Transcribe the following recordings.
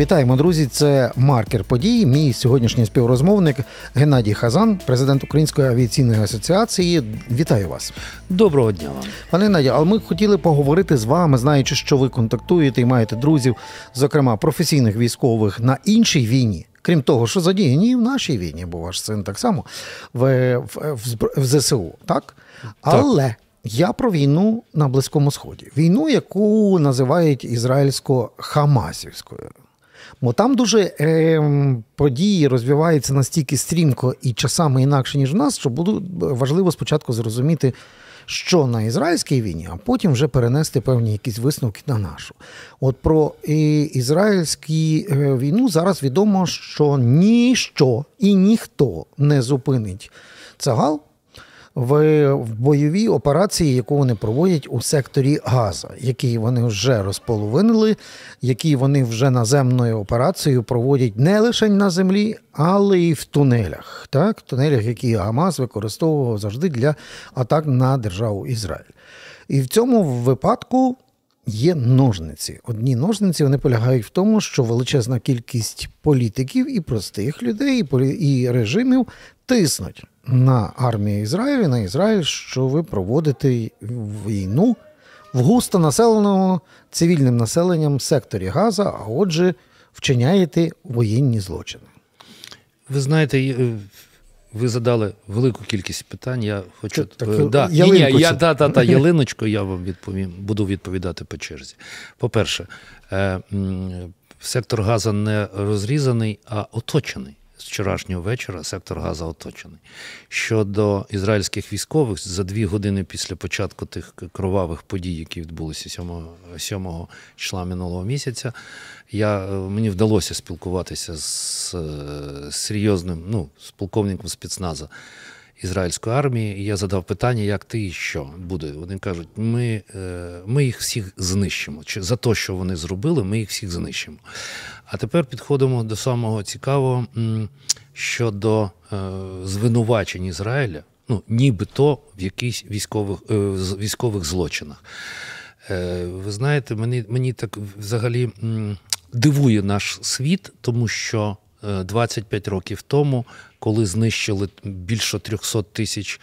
Вітаємо, друзі! Це маркер подій. Мій сьогоднішній співрозмовник Геннадій Хазан, президент Української авіаційної асоціації. Вітаю вас, Доброго дня вам. пане Геннадій, Але ми хотіли поговорити з вами, знаючи, що ви контактуєте і маєте друзів, зокрема професійних військових на іншій війні. Крім того, що задіяні і в нашій війні, бо ваш син так само в, в, в, в ЗСУ, так? Але я про війну на Близькому Сході. Війну, яку називають ізраїльсько-хамасівською. Бо там дуже е, події розвиваються настільки стрімко і часами інакше, ніж в нас, що буде важливо спочатку зрозуміти, що на ізраїльській війні, а потім вже перенести певні якісь висновки на нашу. От про е, ізраїльську е, війну зараз відомо, що ніщо і ніхто не зупинить Цагал в, бойовій операції, яку вони проводять у секторі Газа, який вони вже розполовинили, який вони вже наземною операцією проводять не лише на землі, але й в тунелях. Так, тунелях, які Гамас використовував завжди для атак на державу Ізраїль. І в цьому випадку. Є ножниці. Одні ножниці вони полягають в тому, що величезна кількість політиків і простих людей, і режимів тиснуть на армію Ізраїлю, на Ізраїль, що ви проводите війну в густо населеному цивільним населенням секторі Газа, а отже, вчиняєте воєнні злочини. Ви знаєте, е, ви задали велику кількість питань. Я хочу Так, е, да. Ялинку ні, я да, ялиночку, я вам відповім, буду відповідати по черзі. По-перше, е, сектор Газа не розрізаний, а оточений. З вчорашнього вечора сектор Газа оточений. Щодо ізраїльських військових, за дві години після початку тих кровавих подій, які відбулися 7, 7 числа минулого місяця, я, е, мені вдалося спілкуватися з, е, серйозним ну, з полковником спецназа ізраїльської армії. І я задав питання, як ти і що буде. Вони кажуть, ми, е, ми їх всіх знищимо. Чи за те, що вони зробили, ми їх всіх знищимо. А тепер підходимо до самого цікавого щодо е, звинувачень Ізраїля, ну, нібито в якихось військових, е, військових злочинах. Ви знаєте, мені, мені так взагалі дивує наш світ, тому що е, 25 років тому, коли знищили більше 300 тисяч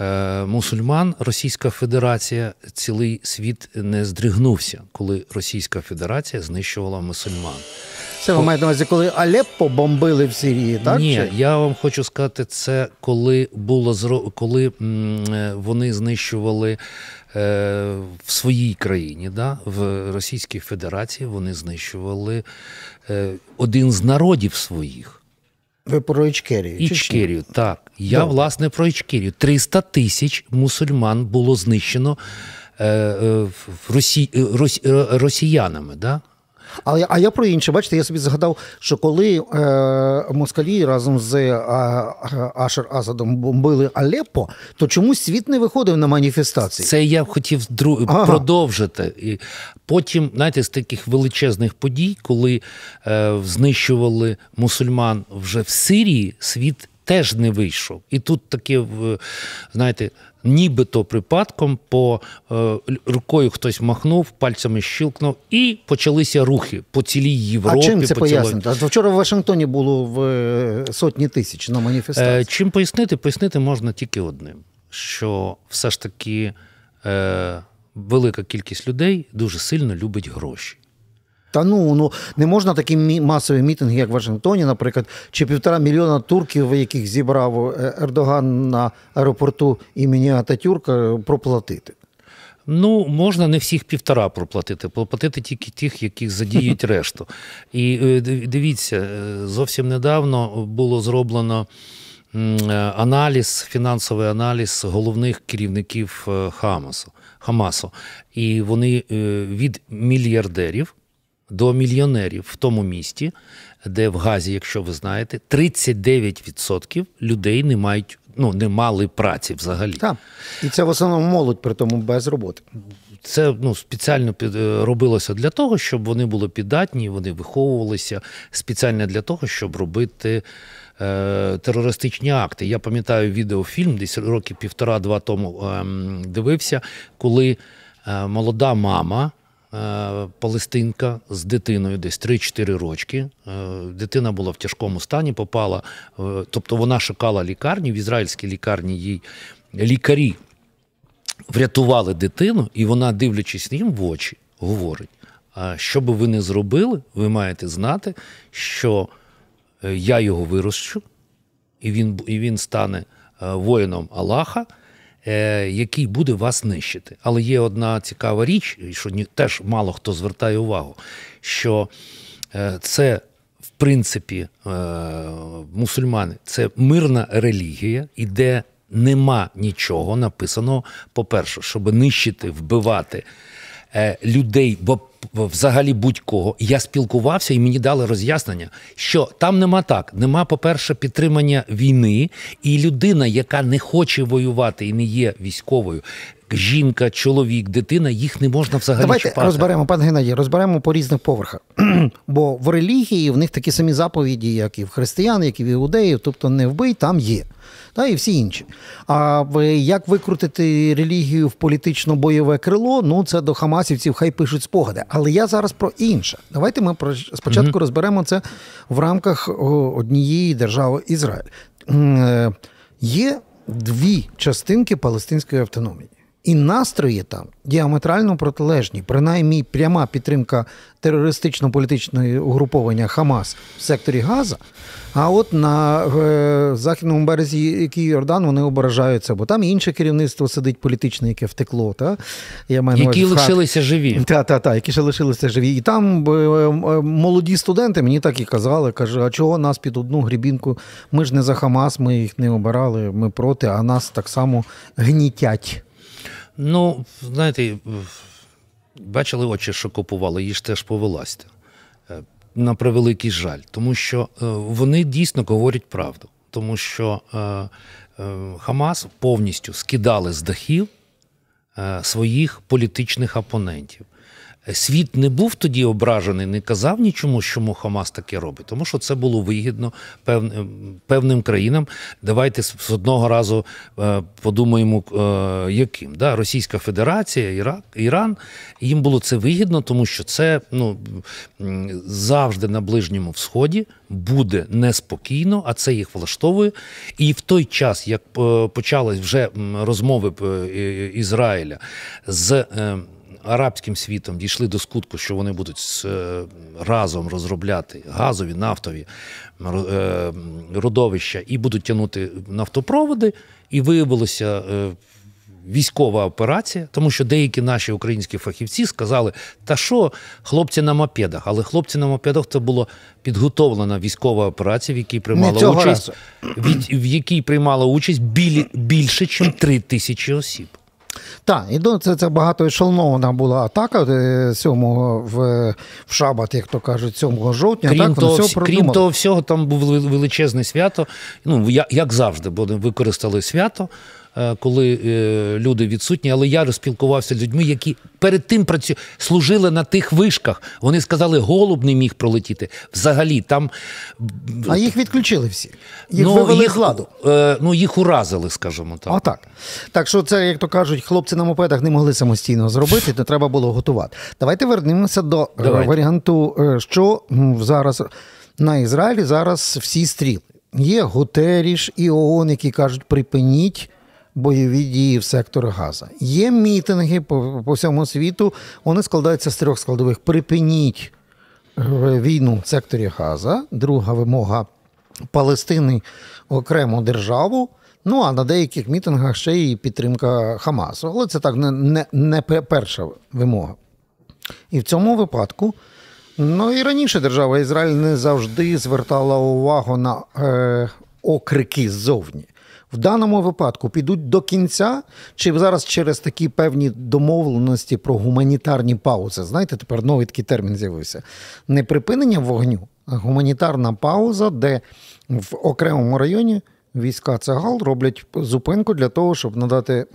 е, мусульман, Російська Федерація, цілий світ не здригнувся, коли Російська Федерація знищувала мусульман. Це ви маєте на увазі, коли Алеппо бомбили в Сирії, так? Ні, я вам хочу сказати, це коли було зро- коли е, вони знищували е, в своїй країні, да? в Російській Федерації вони знищували е, один з народів своїх. Ви про Ічкерію. Ічкерію, так. Я, Добре. власне, про Ічкерію. 300 тисяч мусульман було знищено е, е, Росі, е, рос, е, росіянами. Да? Але а я про інше. Бачите, я собі згадав, що коли е, москалі разом з е, Ашер Асадом бомбили Алеппо, то чомусь світ не виходив на маніфестації. Це я хотів дру... Ага. продовжити. І потім, знаєте, з таких величезних подій, коли е, знищували мусульман вже в Сирії, світ теж не вийшов. І тут таке, знаєте, нібито припадком по е, рукою хтось махнув, пальцями щілкнув, і почалися рухи по цілій Європі. А чим це пояснити? А вчора в Вашингтоні було в е, сотні тисяч на Е, чим пояснити? Пояснити можна тільки одним: що все ж таки е, велика кількість людей дуже сильно любить гроші. Та ну ну не можна такі масові мітинги, як в Вашингтоні, наприклад, чи півтора мільйона турків, яких зібрав е, Ердоган на аеропорту імені Ататюрка, проплатити. Ну, можна не всіх півтора проплатити, проплатити тільки тих, яких задіють решту. І е, дивіться, е, зовсім недавно було зроблено е, аналіз, фінансовий аналіз головних керівників е, Хамасу, Хамасу. І вони е, від мільярдерів до мільйонерів в тому місті, де в Газі, якщо ви знаєте, 39% людей не мають, ну не мали праці взагалі. Так. І це в основному молодь при тому без роботи. Це ну, спеціально під, е, робилося для того, щоб вони були піддатні, вони виховувалися спеціально для того, щоб робити е, терористичні акти. Я пам'ятаю відеофільм, десь роки півтора-два тому ем, дивився, коли е, молода мама е, палестинка з дитиною, десь 3-4 рочки. Е, Дитина була в тяжкому стані, попала, е, тобто вона шукала лікарні, в ізраїльській лікарні їй лікарі врятували дитину, і вона, дивлячись їм в очі, говорить: що би ви не зробили, ви маєте знати, що е, я його вирощу, і він, і він стане е, воїном Аллаха, е, який буде вас нищити. Але є одна цікава річ, що теж мало хто звертає увагу, що е, це. В принципі, е, мусульмани це мирна релігія, і де нема нічого написаного, по-перше, щоб нищити, вбивати е, людей, бо взагалі будь-кого. Я спілкувався і мені дали роз'яснення, що там нема так. Нема, по-перше, підтримання війни, і людина, яка не хоче воювати і не є військовою, жінка, чоловік, дитина, їх не можна взагалі Давайте чіпати. розберемо, пане Геннадій, розберемо по різних поверхах. Бо в релігії в них такі самі заповіді, як і в християн, як і в іудеїв, тобто не вбий, там є. Та і всі інші. А як викрутити релігію в політично-бойове крило, ну це до хамасівців хай пишуть спогади. Але я зараз про інше. Давайте ми спочатку розберемо це в рамках однієї держави Ізраїль. Е, Є дві частинки палестинської автономії. І настрої там діаметрально протилежні. Принаймні, пряма підтримка терористично-політичної угруповання Хамас в секторі Газа. А от на е, західному березі Йордан вони ображаються, бо там інше керівництво сидить політичне, яке втекло. Та? Я маю які лишилися живі. та, та, та, які ще лишилися живі. І там е, е, молоді студенти мені так і казали, каже, а чого нас під одну грібінку? Ми ж не за Хамас, ми їх не обирали, ми проти, а нас так само гнітять. Ну, знаєте, бачили очі, що купували, її ж теж повелася. Е, На превеликий жаль, тому що е, вони дійсно говорять правду. Тому що е, Хамас повністю скидали з дахів своїх політичних опонентів. Світ не був тоді ображений, не казав нічому, чому Хамас таке робить, тому що це було вигідно певним, певним країнам. Давайте з одного разу е, подумаємо, е, яким. Да? Російська Федерація, Ірак, Іран, їм було це вигідно, тому що це ну, завжди на Ближньому Сході буде неспокійно, а це їх влаштовує. І в той час, як е, почались вже розмови Ізраїля з. Арабським світом дійшли до скутку, що вони будуть з, е, разом розробляти газові, нафтові е, родовища і будуть тягнути нафтопроводи, і виявилося. е, Військова операція, тому що деякі наші українські фахівці сказали, та що хлопці на мопедах, але хлопці на мопедах це була підготовлена військова операція, в якій приймала участь, від, в якій приймала участь білі, більше, ніж три тисячі осіб. Так, і до- це, це багато ешелонована була атака е, 7 в, в шабат, як то кажуть, 7 жовтня. Крім, так, того, все крім того всього, там було величезне свято. Ну, я- як завжди, бо вони використали свято, е, коли е, люди відсутні, але я розпілкувався з людьми, які перед тим працю... служили на тих вишках. Вони сказали, голуб не міг пролетіти. Взагалі, там А їх відключили всі. Їх ну, вивели їх, з ладу. е, ну, їх уразили, скажімо так. А так. Так що це, як то кажуть, хлопці на мопедах не могли самостійно зробити, то треба було готувати. Давайте вернемося до е, Давайте. варіанту, е, що зараз на Ізраїлі зараз всі стріли. Є Гутеріш і ООН, які кажуть, припиніть. Бойові дії в секторі Газа. Є мітинги по, по всьому світу. Вони складаються з трьох складових: припиніть е, війну в секторі Газа. Друга вимога Палестини окрему державу. Ну а на деяких мітингах ще й підтримка Хамасу. Але це так не, не, не перша вимога. І в цьому випадку, ну і раніше держава Ізраїль не завжди звертала увагу на е, окрики ззовні. В даному випадку підуть до кінця, чи зараз через такі певні домовленості про гуманітарні паузи. Знаєте, тепер новий такий термін з'явився. Не припинення вогню, а гуманітарна пауза, де в окремому районі війська Цагал роблять зупинку для того, щоб надати е,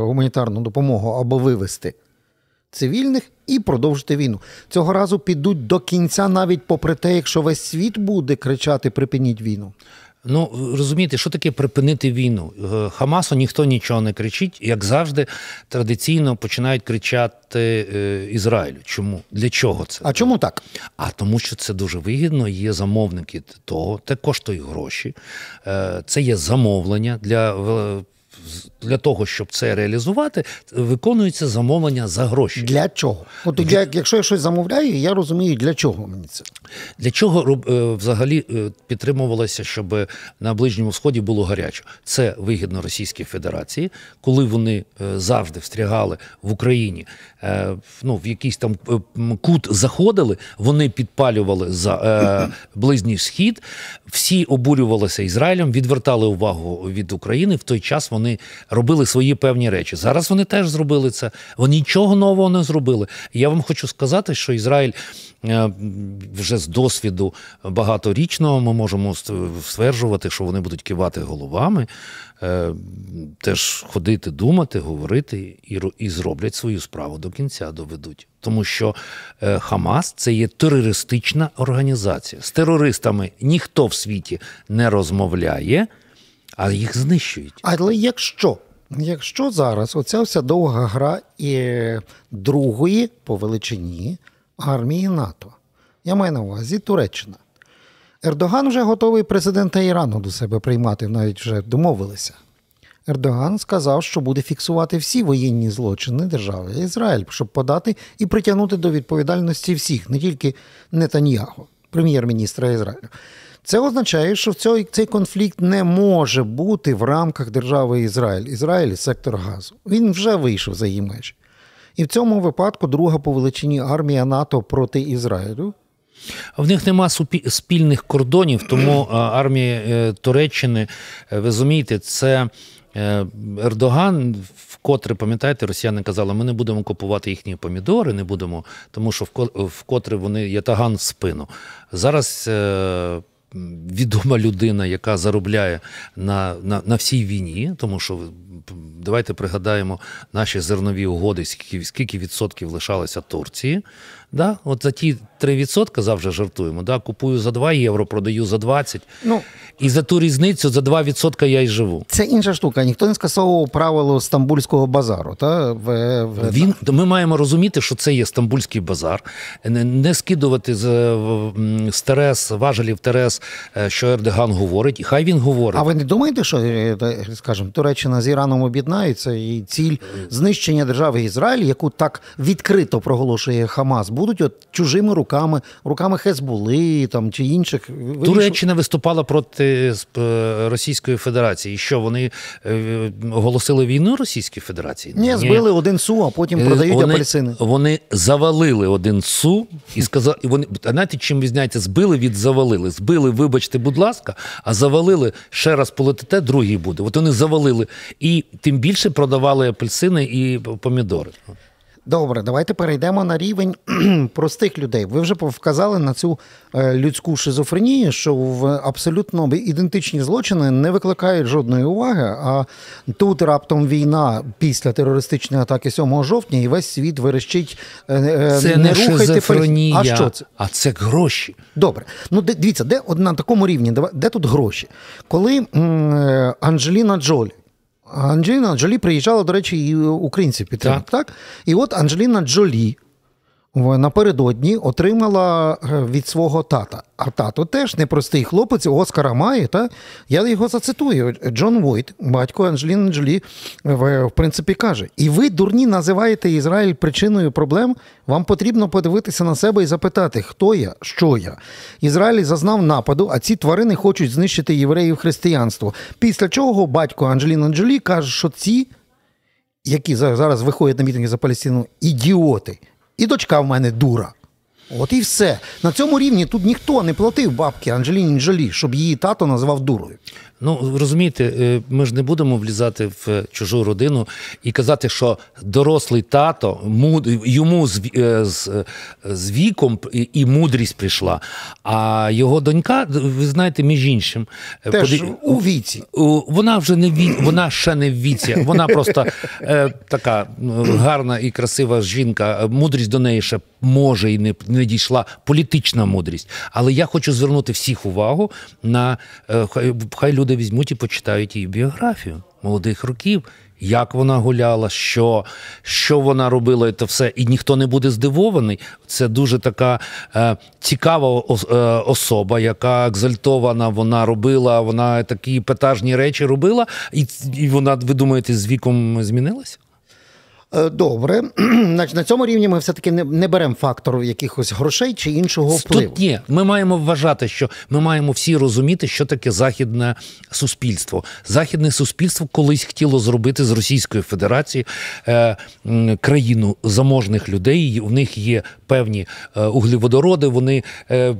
гуманітарну допомогу або вивести цивільних і продовжити війну. Цього разу підуть до кінця, навіть попри те, якщо весь світ буде кричати Припиніть війну. Ну, розумієте, що таке припинити війну? Е, Хамасу ніхто нічого не кричить, як завжди, традиційно починають кричати е, Ізраїлю. Чому? Для чого це? А чому так? А тому, що це дуже вигідно, є замовники того, це коштує гроші, е, це є замовлення для. Для того, щоб це реалізувати, виконується замовлення за гроші. Для чого? От я, якщо я щось замовляю, я розумію, для чого мені це. Для чого е, взагалі е, підтримувалося, щоб на Ближньому Сході було гаряче? Це вигідно Російській Федерації, коли вони е, завжди встрягали в Україні, ну, в якийсь там кут заходили, вони підпалювали за Ближній Схід, всі обурювалися Ізраїлем, відвертали увагу від України. В той час вони робили свої певні речі. Зараз вони теж зробили це. Вони нічого нового не зробили. Я вам хочу сказати, що Ізраїль е, вже з досвіду багаторічного ми можемо стверджувати, що вони будуть кивати головами, е, теж ходити, думати, говорити і, і зроблять свою справу до кінця, доведуть. Тому що е, Хамас це є терористична організація. З терористами ніхто в світі не розмовляє, а їх знищують. Але якщо, якщо зараз оця вся довга гра і другої по величині армії НАТО, я маю на увазі Туреччина. Ердоган вже готовий президента Ірану до себе приймати, навіть вже домовилися. Ердоган сказав, що буде фіксувати всі воєнні злочини держави Ізраїль, щоб подати і притягнути до відповідальності всіх, не тільки Нетаньяго, прем'єр-міністра Ізраїлю. Це означає, що цей, цей конфлікт не може бути в рамках держави Ізраїль. Ізраїль сектор газу. Він вже вийшов за її межі. І в цьому випадку друга по величині армія НАТО проти Ізраїлю. В них нема спільних кордонів, тому армія е, Туреччини, е, ви розумієте, це е, Ердоган, вкотре, пам'ятаєте, росіяни казали, ми не будемо купувати їхні помідори, не будемо, тому що вкотре вони ятаган в спину. Зараз відома людина, яка заробляє на, на, на всій війні, тому що давайте пригадаємо наші зернові угоди, скільки, скільки відсотків лишалося Турції. Да? От за ті 3% завжди жартуємо. Да? Купую за 2 євро, продаю за 20. Ну, І за ту різницю за 2% я й живу. це інша штука. Ніхто не скасовував правило стамбульського базару. Та? В, в, Він, ми маємо розуміти, що це є стамбульський базар, не, не скидувати з, з Терес, важелів Терес, е, що Ердоган говорить, і хай він говорить. А ви не думаєте, що, е, скажімо, Туреччина з Іраном об'єднаються і ціль знищення держави Ізраїль, яку так відкрито проголошує Хамас, будуть от чужими руками, руками Хезбули там, чи інших Туреччина виступала проти е, Російської Федерації. І що вони е, оголосили війну Російській Федерації? Ні, збили один су, а потім продають Е, вони, апельсини. Вони завалили один су і сказали, і вони знаєте, чим відзнається? Збили від завалили. Збили, вибачте, будь ласка, а завалили ще раз полетите, другий буде. От вони завалили і тим більше продавали апельсини і помідори. Добре, давайте перейдемо на рівень простих людей. Ви вже вказали на цю е, людську шизофренію, що в абсолютно ідентичні злочини не викликають жодної уваги. А тут раптом війна після терористичної атаки 7 жовтня, і весь світ верещить. е, е, Це не, рухайте шизофренія, А що це? а це гроші. Добре. Ну дивіться, де на такому рівні, де, тут гроші? Коли Анджеліна Джолі. Анджеліна Джолі приїжджала, до речі, і українців підтримати. Так. І от Анджеліна Джолі напередодні отримала е, від свого тата. А тато теж непростий хлопець, Оскара має. Та? Я його зацитую. Джон Войт, батько Анджеліни Джолі, в, в принципі, каже: І ви, дурні, називаєте Ізраїль причиною проблем. Вам потрібно подивитися на себе і запитати, хто я, що я. Ізраїль зазнав нападу, а ці тварини хочуть знищити євреїв християнство. Після чого батько Анджеліна Джолі каже, що ці які зараз виходять на мітинги за Палестину, ідіоти. І дочка в мене дура. От і все. На цьому рівні тут ніхто не платив бабки Анджеліні Джолі, щоб її тато називав дурою. Ну розумієте, е, ми ж не будемо влізати в чужу родину і казати, що дорослий тато йому з е, з, з віком і мудрість прийшла. А його донька, ви знаєте, між іншим, Теж подив... у віці. Вона вже не ві... вона ще не в віці. Вона просто е, така гарна і красива жінка. Мудрість до неї ще може і не, не дійшла політична мудрість. Але я хочу звернути всіх увагу на е, хай, хай люди візьмуть і почитають її біографію молодих років. Як вона гуляла, що що вона робила, і то все, і ніхто не буде здивований. Це дуже така е, цікава е, особа, яка екзальтована, вона робила, вона такі петажні речі робила, і і вона, ви думаєте, з віком змінилася? Е, добре, значить на цьому рівні ми все-таки не не беремо фактор якихось грошей чи іншого впливу. Тут ні, ми маємо вважати, що ми маємо всі розуміти, що таке західне суспільство. Західне суспільство колись хотіло зробити з Російської Федерації е, країну заможних людей. У них є певні е, углеводороди. Вони е,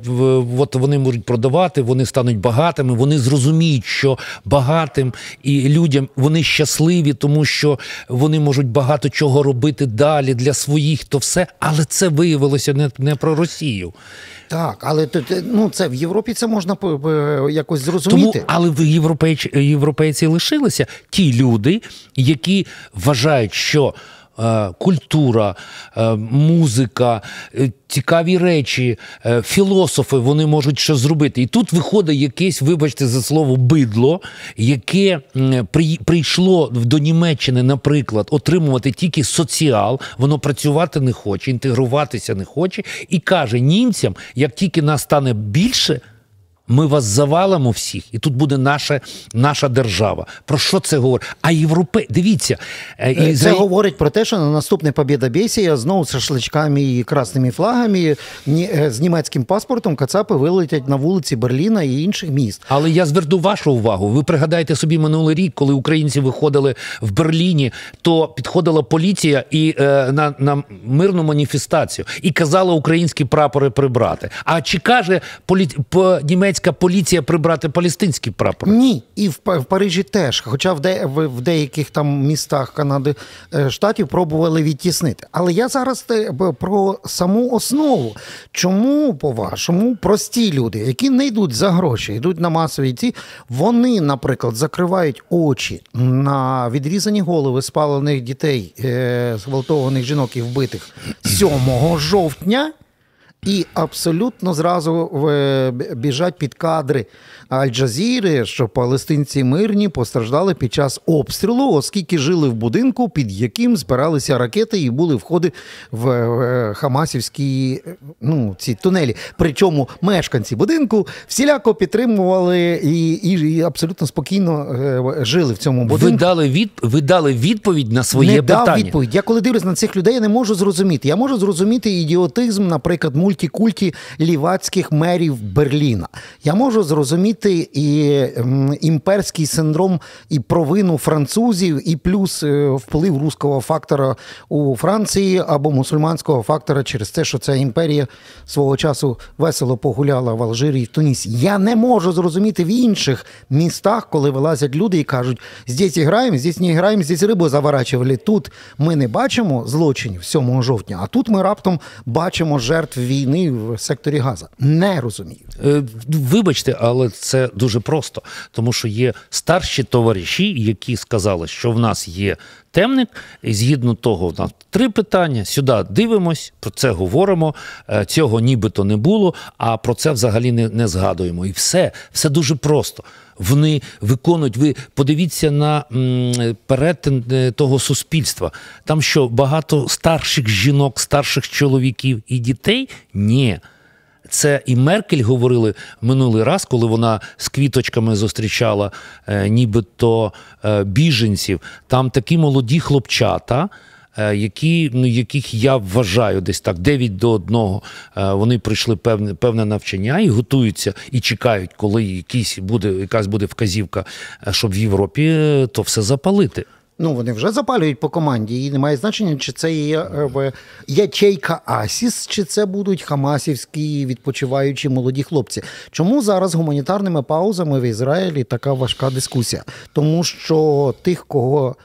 от вони можуть продавати, вони стануть багатими. Вони зрозуміють, що багатим і людям вони щасливі, тому що вони можуть багато чого робити далі для своїх, то все, але це виявилося не не про Росію. Так, але ну, це в Європі це можна якось зрозуміти. Тому, Але в європейці, європейці лишилися ті люди, які вважають, що Е, культура, е, музика, е, цікаві речі, філософи вони можуть що зробити. І тут виходить якесь, вибачте, за слово бидло, яке прийшло до Німеччини, наприклад, отримувати тільки соціал, воно працювати не хоче, інтегруватися не хоче, і каже німцям: як тільки нас стане більше. Ми вас завалимо всіх, і тут буде наша наша держава. Про що це говорить? А європей, дивіться, е, е, це говорить про те, що на наступне Побєдобєсія знову з шашличками і красними флагами е, з німецьким паспортом Кацапи вилетять на вулиці Берліна і інших міст. Але я зверну вашу увагу. Ви пригадайте собі минулий рік, коли українці виходили в Берліні, то підходила поліція і е, на на мирну маніфестацію і казала українські прапори прибрати. А чи каже полі... по німецька ізраїльська поліція прибрати палестинський прапор? Ні, і в, в Парижі теж. Хоча в, де, в, деяких там містах Канади е, штатів пробували відтіснити. Але я зараз про саму основу. Чому, по-вашому, прості люди, які не йдуть за гроші, йдуть на масові ці, вони, наприклад, закривають очі на відрізані голови спалених дітей, е, зґвалтованих жінок і вбитих 7 жовтня. І абсолютно зразу біжать під кадри Аль-Джазіри, що палестинці мирні постраждали під час обстрілу, оскільки жили в будинку, під яким збиралися ракети і були входи в Хамасівські ну, ці тунелі. Причому мешканці будинку всіляко підтримували і і, і абсолютно спокійно е, жили в цьому будинку. Ви дали від ви дали відповідь на своє не питання. дав відповідь. Я коли дивлюсь на цих людей, я не можу зрозуміти. Я можу зрозуміти ідіотизм, наприклад, мультикульті лівацьких мерів Берліна. Я можу зрозуміти і імперський синдром і провину французів, і плюс е, вплив руського фактора у Франції або мусульманського фактора через те, що ця імперія свого часу весело погуляла в Алжирі і в Тунісі. Я не можу зрозуміти в інших містах, коли вилазять люди і кажуть: здесь граємо, здесь не граємо, здесь рибу заворачували. Тут ми не бачимо злочинів 7 жовтня, а тут ми раптом бачимо жертв війни в секторі Газа. Не розумію. Е, вибачте, але це дуже просто, тому що є старші товариші, які сказали, що в нас є темник, і згідно того, в нас три питання. Сюди дивимось, про це говоримо. Е, цього нібито не було, а про це взагалі не, не згадуємо. І все, все дуже просто. Вони виконують. Ви подивіться на перетин е, того суспільства. Там що багато старших жінок, старших чоловіків і дітей? Ні. Це і Меркель говорили минулий раз, коли вона з квіточками зустрічала е, нібито е, біженців. Там такі молоді хлопчата. Е, які, ну, яких я вважаю десь так 9 до 1, е, вони пройшли певне певне навчання і готуються і чекають, коли якийсь буде якась буде вказівка, е, щоб в Європі то все запалити. Ну, вони вже запалюють по команді, і немає значення, чи це є ячейка Асіс, чи це будуть хамасівські відпочиваючі молоді хлопці. Чому зараз гуманітарними паузами в Ізраїлі така важка дискусія? Тому що тих, кого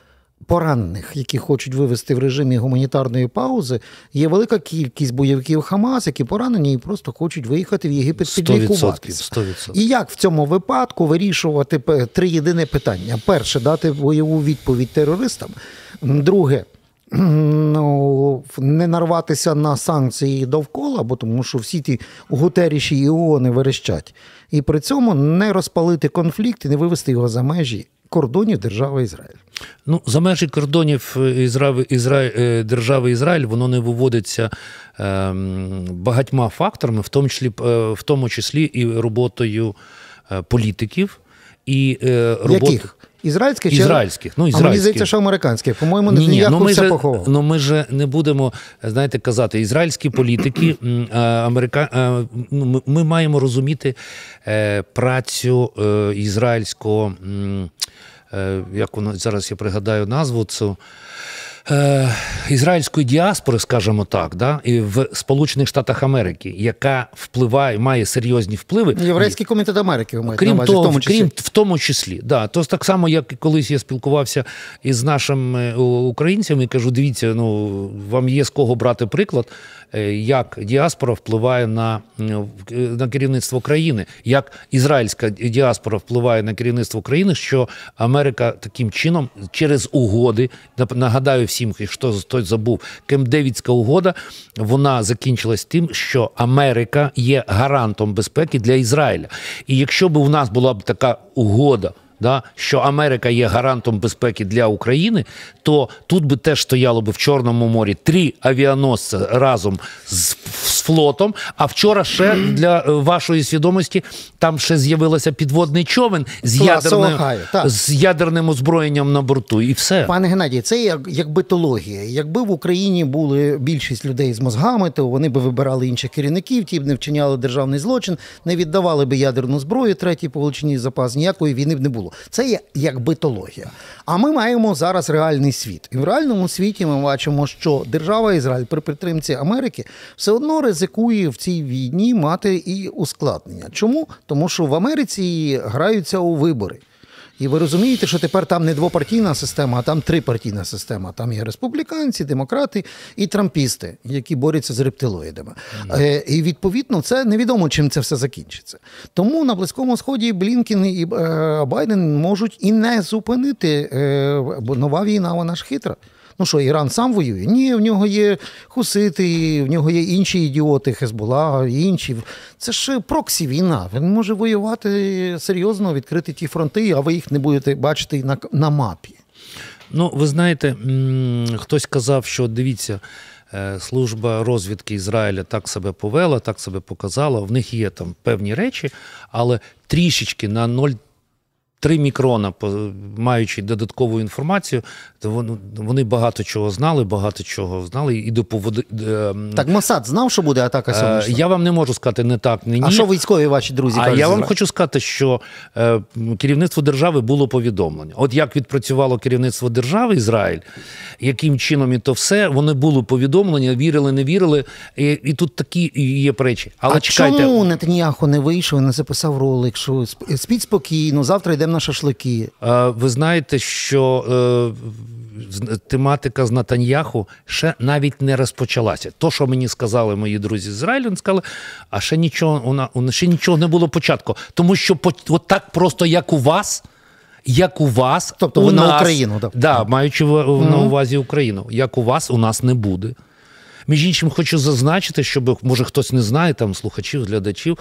поранених, які хочуть вивести в режимі гуманітарної паузи, є велика кількість бойовиків Хамас, які поранені і просто хочуть виїхати в Єгипет 100%, підлікуватися. 100%. І як в цьому випадку вирішувати три єдине питання: перше, дати бойову відповідь терористам. Друге. Ну, не нарватися на санкції довкола, бо тому що всі ті гутеріші і ООНи верещать. І при цьому не розпалити конфлікт і не вивести його за межі кордонів держави Ізраїль. Ну, за межі кордонів Ізраїль, Ізраїль, е, держави Ізраїль воно не виводиться е, багатьма факторами, в тому числі, е, в тому числі і роботою е, політиків. І е, робот... Яких? Ізраїльських? чи- Ізраїльських. Ну, А мені здається, що американських. По-моєму, не Ні, ніяк ну ми, все же, поховав. ну ми же не будемо, знаєте, казати, ізраїльські політики, америка... ну, ми- ми маємо розуміти е, працю е, ізраїльського, е, як воно зараз я пригадаю назву цю. Е, ізраїльської діаспори, скажімо так, да, і в Сполучених Штатах Америки, яка впливає, має серйозні впливи. Єврейський комітет Америки, ви маєте на Крім увазі, того, в тому числі. крім в тому числі, да. То так само, як і колись я спілкувався із нашими е, українцями, і кажу: дивіться, ну вам є з кого брати приклад, е, як діаспора впливає на, на керівництво країни, як ізраїльська діаспора впливає на керівництво країни, що Америка таким чином через угоди, нагадаю всім, хто хтось забув, Кемп-Девідська угода, вона закінчилась тим, що Америка є гарантом безпеки для Ізраїля. І якщо б у нас була б така угода. Да, що Америка є гарантом безпеки для України, то тут би теж стояло би в Чорному морі три авіаносці разом з, з флотом. А вчора ще для е, вашої свідомості там ще з'явився підводний човен з ядерним, з ядерним озброєнням на борту, і все. Пане Геннадій, це як, як битологія. Якби в Україні були більшість людей з мозгами, то вони би вибирали інших керівників, ті б не вчиняли державний злочин, не віддавали би ядерну зброю, третій по величині запас, ніякої війни б не було. Це є як битологія. А ми маємо зараз реальний світ. І в реальному світі ми бачимо, що держава Ізраїль при підтримці Америки все одно ризикує в цій війні мати і ускладнення. Чому? Тому що в Америці граються у вибори. І ви розумієте, що тепер там не двопартійна система, а там трипартійна система. Там є республіканці, демократи і трампісти, які борються з рептилоїдами. Е, і відповідно це невідомо, чим це все закінчиться. Тому на Близькому Сході Блінкін і е, Байден можуть і не зупинити, е, бо нова війна, вона ж хитра. Ну що, Іран сам воює? Ні, в нього є хусити, в нього є інші ідіоти, Хезбола, і інші. Це ж проксі війна. Він може воювати серйозно, відкрити ті фронти, а ви їх не будете бачити на, на мапі. Ну, ви знаєте, хтось казав, що дивіться, е, служба розвідки Ізраїля так себе повела, так себе показала. В них є там певні речі, але трішечки на 0,3 мікрона, маючи додаткову інформацію, то вони багато чого знали, багато чого знали і доповоди. е, Так, Мосад знав, що буде атака е, сонячна? Я вам не можу сказати не так, не ні. А що військові ваші друзі А кажуть? я вам Ізраїлю? хочу сказати, що е, керівництво держави було повідомлення. От як відпрацювало керівництво держави Ізраїль, яким чином і то все, вони були повідомлення, вірили, не вірили. І, і тут такі є речі. Але а чекайте, чому Нетаньяху не вийшов і не записав ролик, що спіть спокійно, завтра йдемо на шашлики. ви знаєте, що е, тематика з Натаньяху ще навіть не розпочалася. То, що мені сказали мої друзі з Ізраїлю, вони сказали, а ще нічого, вона, вона- ще нічого не було початку. Тому що по- от так просто, як у вас. Як у вас, Тобто у на нас, Україну, так? Да, маючи в- на увазі Україну. Як у вас, у нас не буде. Між іншим, хочу зазначити, щоб може хтось не знає, там слухачів, глядачів,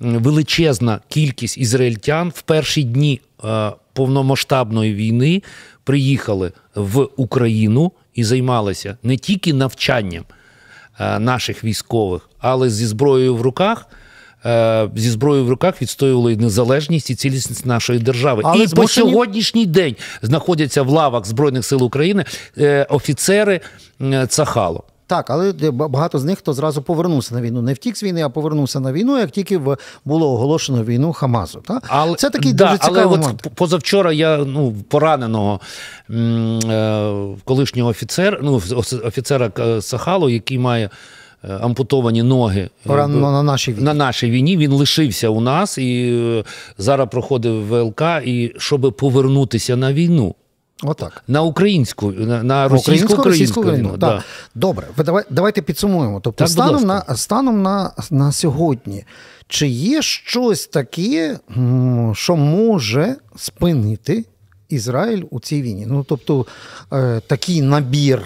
величезна кількість ізраїльтян в перші дні е, повномасштабної війни приїхали в Україну і займалися не тільки навчанням е, наших військових, але зі зброєю в руках. е, Зі зброєю в руках відстоювали незалежність і цілісність нашої держави. Але і по сьогоднішній день знаходяться в лавах Збройних сил України офіцери Цахало. Так, але багато з них хто зразу повернувся на війну. Не втік з війни, а повернувся на війну, як тільки в- було оголошено війну Хамасу. Так? Але, Це такий да, дуже цікавий але момент. от позавчора я ну, пораненого е, колишнього офіцера, ну, офіцера Сахалу, який має е, ампутовані ноги. е, Поранено на нашій війні. на нашій війні він лишився у нас і зараз проходив ВЛК, і щоб повернутися на війну. Отак. На українську, на, на Українсько-російську російсько-українську війну. Так. Да. Добре, ви давай, давайте підсумуємо. Тобто, Так, станом, на, станом на, на сьогодні, чи є щось таке, що може спинити Ізраїль у цій війні? Ну, тобто, е, такий набір.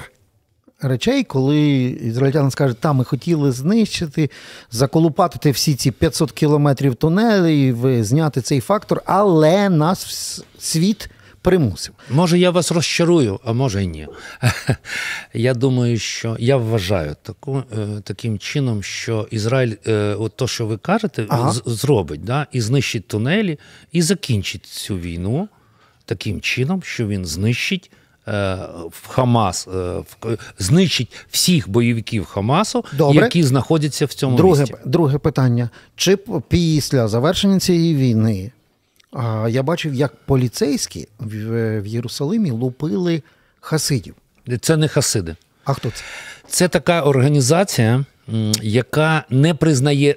Речей, коли ізраїльтяни скажуть, та ми хотіли знищити, заколупатити всі ці 500 кілометрів тунелів, зняти цей фактор, але нас світ примусив. Може, я вас розчарую, а може й ні. Я думаю, що я вважаю таку, е, таким чином, що Ізраїль, е, от то, що ви кажете, Ага. зробить, да? і знищить тунелі, і закінчить цю війну таким чином, що він знищить. е, В Хамас в- знищить всіх бойовиків Хамасу, Добре. які знаходяться в цьому Друге, місті. друге питання. Чи після завершення цієї війни я бачив, як поліцейські в, в Єрусалимі лупили хасидів? Це не хасиди. А хто це? Це така організація, яка не признає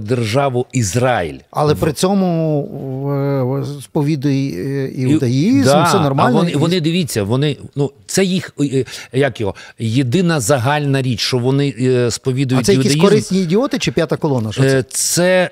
державу Ізраїль. Але при цьому е, сповідує е, іудаїзм, да, все нормально. А вони, вони дивіться, вони ну це їх е, як його єдина загальна річ, що вони е, а сповідують це якісь корисні ідіоти чи п'ята колона? Що це? Це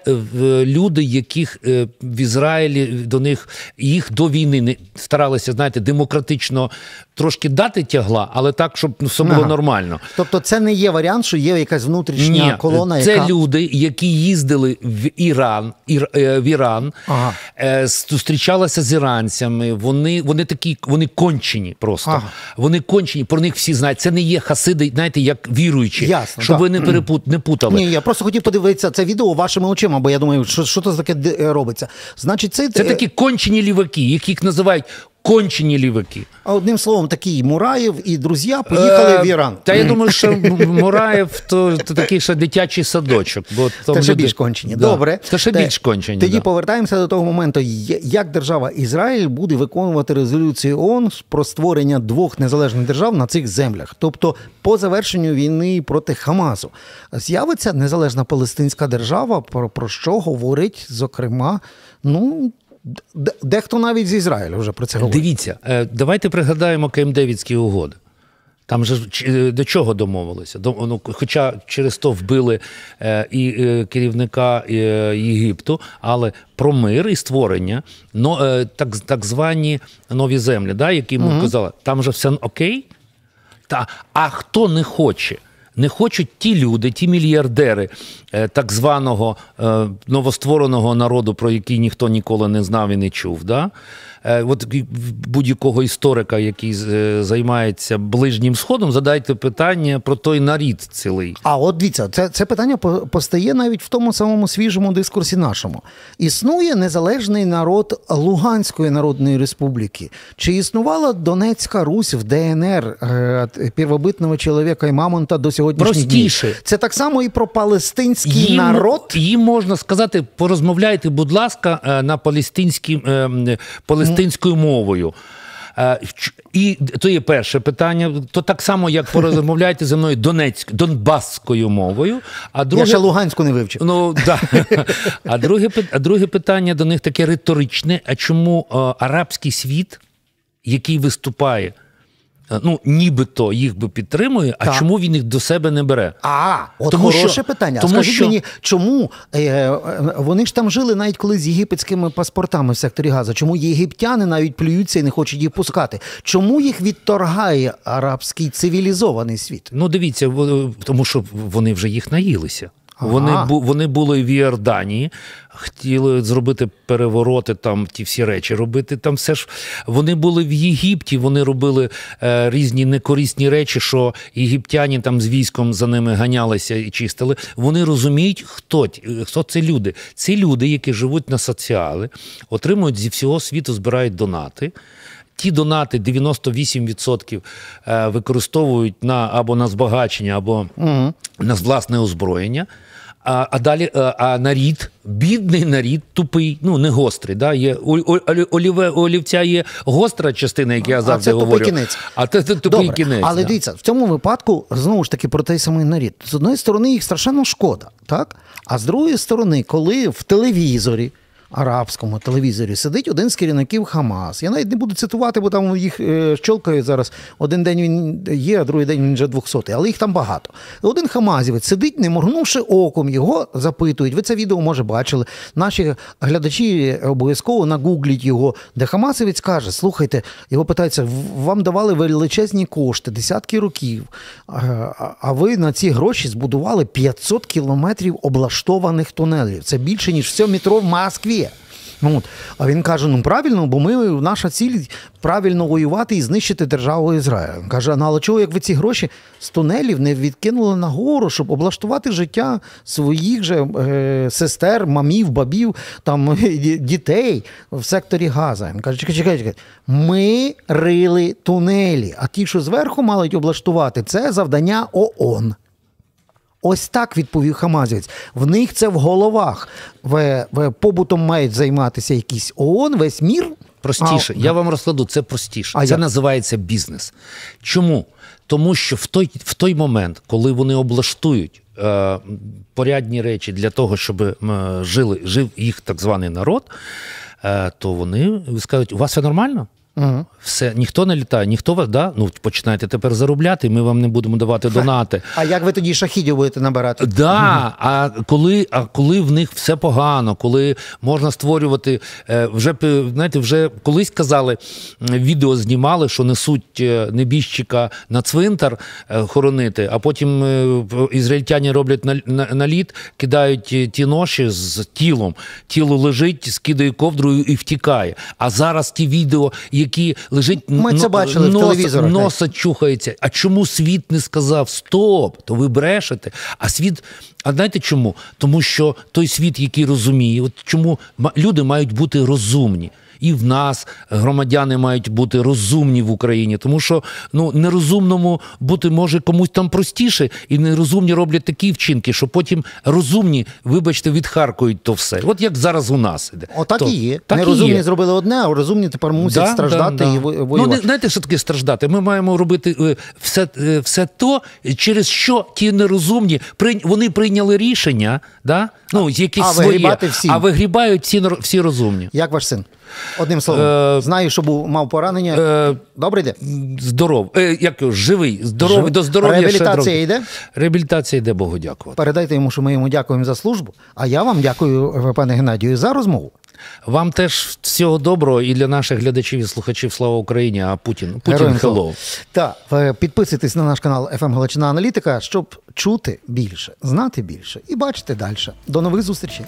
люди, яких в Ізраїлі до них їх до війни не старалися, знаєте, демократично трошки дати тягла, але так, щоб ну, все було Ага. нормально. Тобто це не є варіант, що є якась внутрішня Ні, колона, це яка... люди, які їздили в Іран, Ір, е, в Іран, Ага. е, зустрічалися з іранцями. Вони, вони такі, вони кончені просто. Ага. Вони кончені, про них всі знають. Це не є хасиди, знаєте, як віруючі, Ясно, щоб так. ви не перепут, не путали. Ні, я просто хотів подивитися це відео вашими очима, бо я думаю, що, що це таке робиться. Значить, це, Це е, такі кончені ліваки, яких називають кончені ліваки. А одним словом, такий Мураєв і друзі поїхали Е, в Іран. Та я думаю, що Мураєв то, такий ще дитячий садочок. Бо Це ще більш кончені. Добре. Це ще більш кончені. Тоді повертаємося до того моменту, як держава Ізраїль буде виконувати резолюцію ООН про створення двох незалежних держав на цих землях. Тобто, по завершенню війни проти Хамасу з'явиться незалежна палестинська держава, про, про що говорить, зокрема, ну. Дехто навіть з Ізраїлю вже про це говорить. Дивіться, е, давайте пригадаємо Кемп-Девідські угоди. Там же е, до чого домовилися? Ну, хоча через то вбили е, і керівника Єгипту, але про мир і створення, но, так, так звані нові землі, да, які ми казали, там же все окей. Та, а хто не хоче? Не хочуть ті люди, ті мільярдери е, так званого е, новоствореного народу, про який ніхто ніколи не знав і не чув. Да? Е, от будь-якого історика, який е, займається ближнім сходом, задайте питання про той нарід цілий. А от дивіться, це, це питання по- постає навіть в тому самому свіжому дискурсі нашому. Існує незалежний народ Луганської Народної Республіки. Чи існувала Донецька Русь в ДНР е, первобитного чоловіка і мамонта до сьогоднішніх Простіше. днів? Це так само і про палестинський Їм, народ. їм можна сказати, порозмовляйте, будь ласка, на палестинській, е, м, палестинською мовою. Е, І то є перше питання. То так само, як порозмовляєте зі мною донецьк, донбасською мовою. А Я ще Луганську не вивчив. Ну да. А друге, а друге питання до них таке риторичне: а чому е, арабський світ, який виступає, ну нібито їх би підтримує, а Так. чому він їх до себе не бере? А, от Тому хороше що- питання. тому Скажіть що- мені, чому е, е, вони ж там жили навіть коли з єгипетськими паспортами в секторі Газа? Чому єгиптяни навіть плюються і не хочуть їх пускати? Чому їх відторгає арабський цивілізований світ? Ну, дивіться, тому що вони вже їх наїлися. Ага. Вони, бу- вони були в Іорданії, хотіли зробити перевороти, там ті всі речі робити. Там все ж вони були в Єгипті, вони робили е, різні некорисні речі, що єгиптяні там з військом за ними ганялися і чистили. Вони розуміють, хто, хто це люди. Це люди, які живуть на соціали, отримують зі всього світу, збирають донати. ті донати 98% е, використовують на або на збагачення, або на власне озброєння. А, а далі е, а нарід, бідний нарід, тупий, ну не гострий. Да? Є, оліве, олівця є гостра частина, як я А це це тупий кінець. А це, це тупий Добре, кінець. Але да. дивіться, в цьому випадку знову ж таки про той самий нарід. З одної сторони, їх страшенно шкода, так? А з другої сторони, коли в телевізорі. Арабському телевізорі сидить один з керівників Хамас. Я навіть не буду цитувати, бо там їх е, щолкають зараз. Один день він є, а другий день він вже 200, але їх там багато. Один хамазівець сидить, не моргнувши оком, його запитують. Ви це відео може бачили. Наші глядачі обов'язково нагугліть його, де хамасівець каже: слухайте, його питаються, «В- вам давали величезні кошти, десятки років. А ви на ці гроші збудували 500 кілометрів облаштованих тунелів. Це більше, ніж все метро в Москві. Ну, от. А він каже: ну правильно, бо ми наша ціль правильно воювати і знищити державу Ізраїль. Він Каже, ну але чого, як ви ці гроші з тунелів не відкинули нагору, щоб облаштувати життя своїх же е, сестер, мамів, бабів, там дітей в секторі Газа. Він каже, чекай, чекай, чекай. Ми рили тунелі, а ті, що зверху мають облаштувати, це завдання ООН. Ось так відповів Хамазівець. В них це в головах. В, в побутом мають займатися якісь ООН, весь мір. Простіше, А, я вам розкладу, це простіше. А це як? називається бізнес. Чому? Тому що в той, в той момент, коли вони облаштують е, порядні речі для того, щоб е, жили, жив їх так званий народ, е, то вони скажуть: у вас все нормально? Угу. Все, ніхто не літає, ніхто вас, да? ну починайте тепер заробляти, ми вам не будемо давати донати. А як ви тоді шахідів будете набирати? Да, а коли, а коли в них все погано, коли можна створювати, е, вже знаєте, вже колись казали, відео знімали, що несуть е, небіжчика на цвинтар е, хоронити, а потім ізраїльтяни роблять на- на- наліт, кидають ті ноші з тілом. Тіло лежить, скидає ковдрою і втікає. А зараз ті відео, які лежить Ми це бачили нос, в телевізорах, носа чухається. А чому світ не сказав стоп? То ви брешете. А світ. А знаєте чому? Тому що той світ, який розуміє, от чому люди мають бути розумні. І в нас громадяни мають бути розумні в Україні, тому що ну нерозумному бути може комусь там простіше, і нерозумні роблять такі вчинки, що потім розумні, вибачте, відхаркують то все. От як зараз у нас іде. Отак То- і є. так і Нерозумні є. зробили одне, а розумні тепер мусять страждати і во- Ну, не, знаєте, що таке страждати? Ми маємо робити е, все, е, все то, через що ті нерозумні вони прийняли рішення, да? ну, якісь а своє, всі. а вигрібають всі, всі розумні. Як ваш син? Одним словом, Е, знаю, що був мав поранення. Е, Добре йде? здоров, е, як його, живий, здоровий, Жив- до здоров'я ще Реабілітація йде? Реабілітація йде, Богу дякувати. Передайте йому, що ми йому дякуємо за службу. А я вам дякую, е, пане Геннадію, за розмову. Вам теж всього доброго і для наших глядачів і слухачів слава Україні, а Путін, Путін hello. Так, е, підписуйтесь на наш канал FM Галичина Аналітика, щоб чути більше, знати більше і бачити далі. До нових зустрічей.